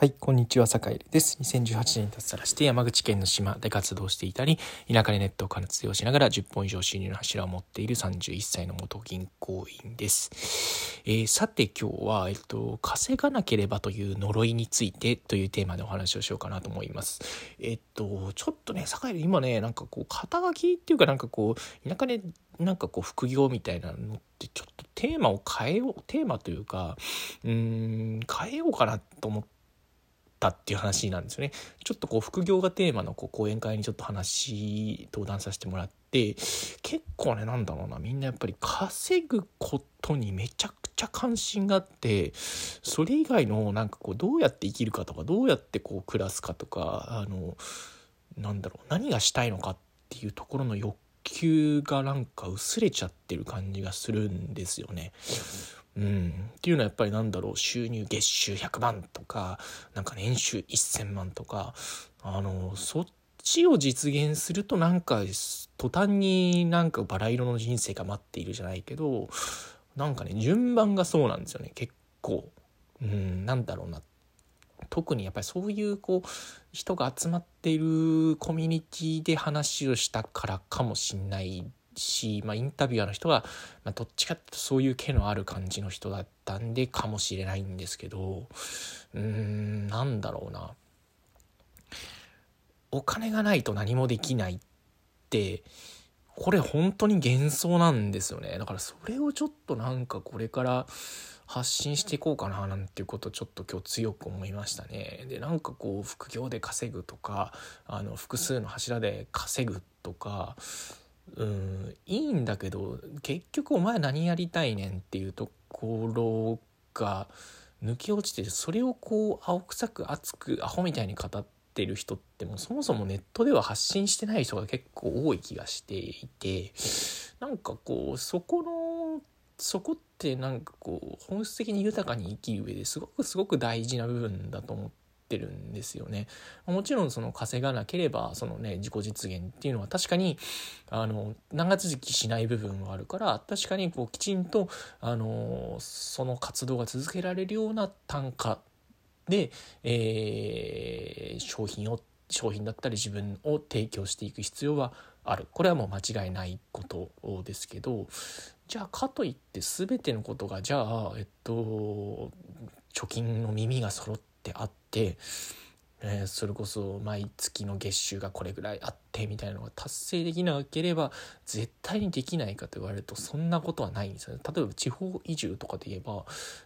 はい、こんにちは、坂井です。2018年に脱サラして山口県の島で活動していたり、田舎でネットを活用しながら10本以上収入の柱を持っている31歳の元銀行員です。えー、さて今日は、えっと、稼がなければという呪いについてというテーマでお話をしようかなと思います。えっと、ちょっとね、坂井今ね、なんかこう、肩書きっていうかなんかこう、田舎でなんかこう、副業みたいなのってちょっとテーマを変えよう、テーマというか、うん、変えようかなと思って、たっていう話なんですよね。ちょっとこう副業がテーマのこう講演会にちょっと話登壇させてもらって結構ねなんだろうなみんなやっぱり稼ぐことにめちゃくちゃ関心があってそれ以外のなんかこうどうやって生きるかとかどうやってこう暮らすかとかあのなんだろう何がしたいのかっていうところの欲求がなんか薄れちゃってる感じがするんですよね。うん、っていうのはやっぱりなんだろう収入月収100万とかなんか年収1000万とかあのそっちを実現するとなんか途端になんかバラ色の人生が待っているじゃないけどなんかね順番がそうなんですよね結構。うん、なんだろうな特にやっぱりそういうこう人が集まっているコミュニティで話をしたからかもしんないし、まあ、インタビュアーの人は、まあ、どっちかっていうとそういう毛のある感じの人だったんでかもしれないんですけどうーんなんだろうなお金がないと何もできないってこれ本当に幻想なんですよねだからそれをちょっとなんかこれから発信していこうかななんていうことをちょっと今日強く思いましたね。でなんかこう副業で稼ぐとかあの複数の柱で稼ぐとかうんいいんだけど結局お前何やりたいねんっていうところが抜け落ちてそれをこう青臭く熱くアホみたいに語ってる人ってもうそもそもネットでは発信してない人が結構多い気がしていてなんかこうそこのそこってなんかこう本質的に豊かに生きる上ですごくすごく大事な部分だと思って。ってるんですよね。もちろんその稼がなければそのね自己実現っていうのは確かにあの長続きしない部分はあるから確かにこうきちんとあのその活動が続けられるような単価で、えー、商品を商品だったり自分を提供していく必要はあるこれはもう間違いないことですけどじゃあかといって全てのことがじゃあえっと貯金の耳が揃ってあって、えー、それこそ毎月の月収がこれぐらいあってみたいなのが達成できなければ絶対にできないかと言われるとそんなことはないんですよね。例えば地方移住とかで言えば、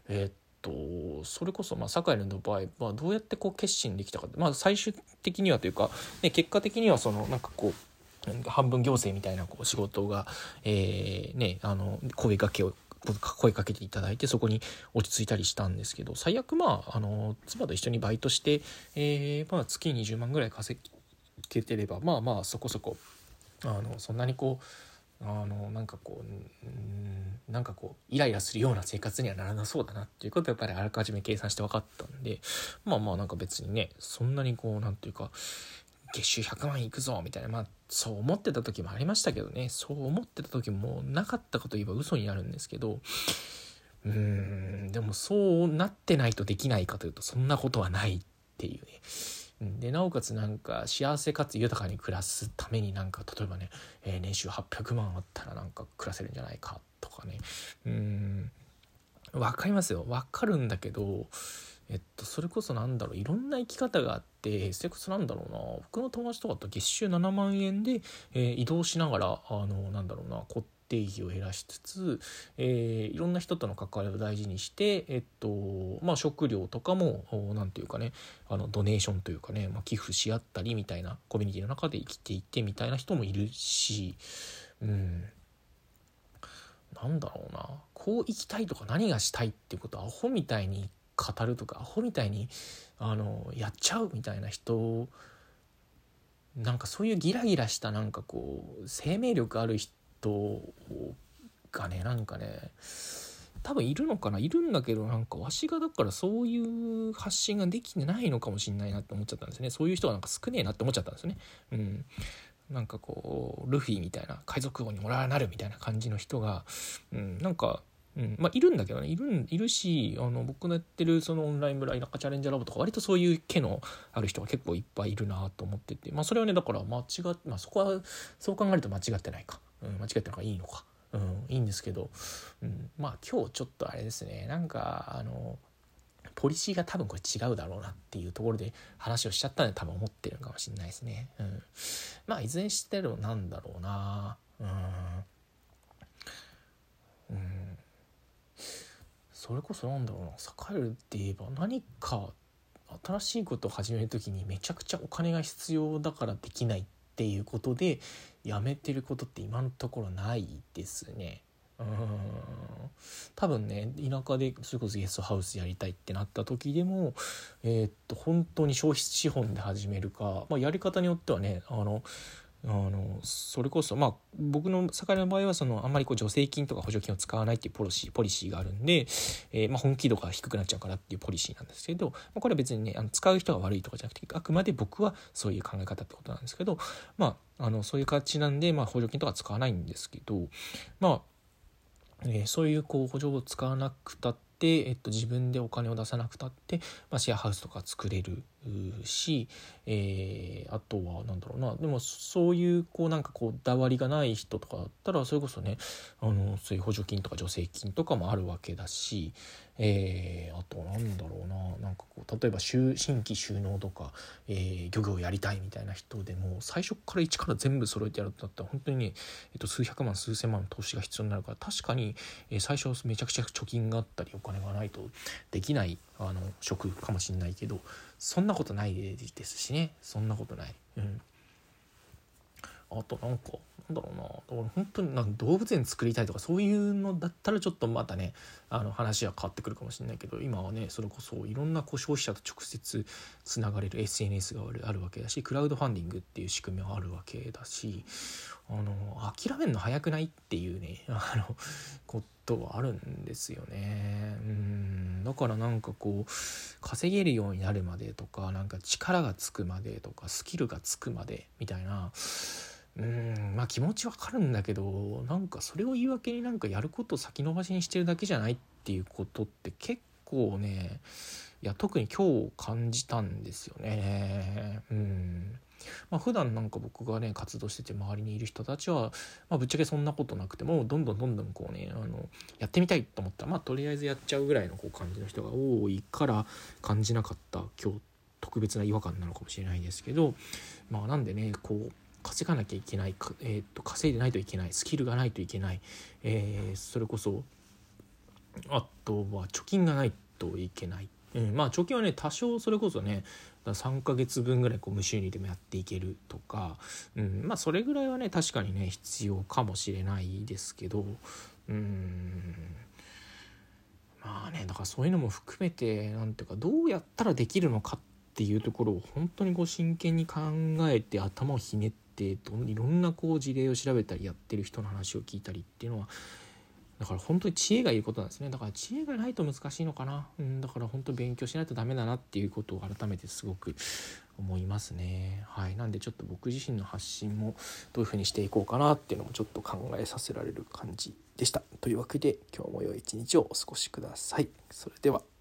えー、とそれこそまあ堺の場合、まあ、どうやってこう決心できたかまあ、最終的にはというか、ね、結果的にはそのなんかこう半分行政みたいなこう仕事が、えー、ね、あの声かけを声かけていただいてそこに落ち着いたりしたんですけど最悪まああの妻と一緒にバイトして、えー、まあ、月20万ぐらい稼げてればまあまあそこそこあのそんなにこうあのなんかこうなんかこうイライラするような生活にはならなそうだなっていうことをやっぱりあらかじめ計算して分かったんでまあまあなんか別にねそんなにこう何ていうか月収100万いくぞみたいなまあそう思ってた時もありましたけどね。そう思ってた時もなかったこと言えば嘘になるんですけどうーんでもそうなってないとできないかというとそんなことはないっていうね。でなおかつなんか幸せかつ豊かに暮らすためになんか例えばね、えー、年収800万あったらなんか暮らせるんじゃないかとかね。うん分かりますよ。分かるんだけどえっと、それこそなんだろう。いろんな生き方があってそれこそなんだろうな。僕の友達とかと月収7万円で、えー、移動しながらあのなんだろうな固定費を減らしつつ、えー、いろんな人との関わりを大事にして、えっとまあ、食料とかも何て言うかねあのドネーションというかね、まあ、寄付し合ったりみたいなコミュニティの中で生きていってみたいな人もいるしうん。なんだろうな。こう生きたいとか何がしたいっていうことはアホみたいに語るとかアホみたいにあのやっちゃうみたいな人なんかそういうギラギラしたなんかこう生命力ある人がねなんかね多分いるのかな？いるんだけどなんかわしがだからそういう発信ができてないのかもしんないなって思っちゃったんですね。そういう人がなんか少ねえなって思っちゃったんですよね。うん。なんかこうルフィみたいな海賊王にもらわなるみたいな感じの人が、うん、なんかうん。まあ、いるんだけどね。いるいるしあの僕のやってるそのオンライン村田舎チャレンジャーラボとか割とそういう毛のある人が結構いっぱいいるなと思ってて、まあ、それはねだから間違っ、まあ、そこはそう考えると間違ってないか、うん、間違ってないかいいのか、うん、いいんですけど、うん、まあ今日ちょっとあれですね。なんかあのポリシーが多分これ違うだろうなっていうところで話をしちゃったんで多分思ってるかもしれないですね。うん、まあいずれにしてもなんだろうな。うん、うん、それこそなんだろうな栄えるって言えば何か新しいことを始める時にめちゃくちゃお金が必要だからできないっていうことでやめてることって今のところないですね。うん多分ね田舎でそれこそゲストハウスやりたいってなった時でもえー、っと本当に消費資本で始めるか、まあ、やり方によってはねあのあのそれこそまあ僕の盛の場合はそのあんまりこう助成金とか補助金を使わないっていうポリシーポリシーがあるんで、えー、まあ、本気度が低くなっちゃうからっていうポリシーなんですけど、まあ、これは別にねあの使う人が悪いとかじゃなくてあくまで僕はそういう考え方ってことなんですけどまああのそういう形なんで、まあ、補助金とか使わないんですけどまあえー、そういうこう補助を使わなくたって、えっと、自分でお金を出さなくたって、まあ、シェアハウスとか作れるし、えー、あとは何だろうな。でもそういうこうなんかこうだわりがない人とかだったらそれこそねあのそういう補助金とか助成金とかもあるわけだし、えー、あとなんだろうな。なんかこう例えば新規収納とか、えー、漁業やりたいみたいな人でも最初から一から全部揃えてやるんだったら本当にね、えっと、数百万数千万の投資が必要になるから確かに、え、最初めちゃくちゃ貯金があったりお金がないとできないあの職かもしんないけどそんなことないですしねそんなことない。うんあとなんかなんだろうな。だから本当になんか動物園作りたいとかそういうのだったらちょっとまたねあの話は変わってくるかもしれないけど今はねそれこそいろんなこう消費者と直接つながれる SNS があるわけだしクラウドファンディングっていう仕組みはあるわけだしあの諦めるの早くないっていうねあのことはあるんですよね。うん。だからなんかこう稼げるようになるまでとかなんか力がつくまでとかスキルがつくまでみたいなうんまあ気持ちわかるんだけどなんかそれを言い訳になんかやることを先延ばしにしてるだけじゃないっていうことって結構ねいや特に今日感じたんですよね。うん。まあ普段なんか僕がね活動してて周りにいる人たちは、まあ、ぶっちゃけそんなことなくてもどんどんどんどんこうねあのやってみたいと思ったらまあとりあえずやっちゃうぐらいのこう感じの人が多いから感じなかった今日特別な違和感なのかもしれないですけどまあなんでねこう稼がなきゃいけない、えー、と稼いでないといけないスキルがないといけない、えー、それこそあとは貯金がないといけない、うん、まあ貯金はね多少それこそね3ヶ月分ぐらいこう無収入でもやっていけるとか、うん、まあそれぐらいはね確かにね必要かもしれないですけどうんまあねだからそういうのも含めて何ていうかどうやったらできるのかっていうところを本当にこう真剣に考えて頭をひねっていろんなこう事例を調べたりやってる人の話を聞いたりっていうのはだから本当に知恵がいることなんですね。だから知恵がないと難しいのかな、うん、だから本当勉強しないとダメだなっていうことを改めてすごく思いますね。はい。なんでちょっと僕自身の発信もどういうふうにしていこうかなっていうのもちょっと考えさせられる感じでした。というわけで今日も良い一日をお過ごしください。それでは。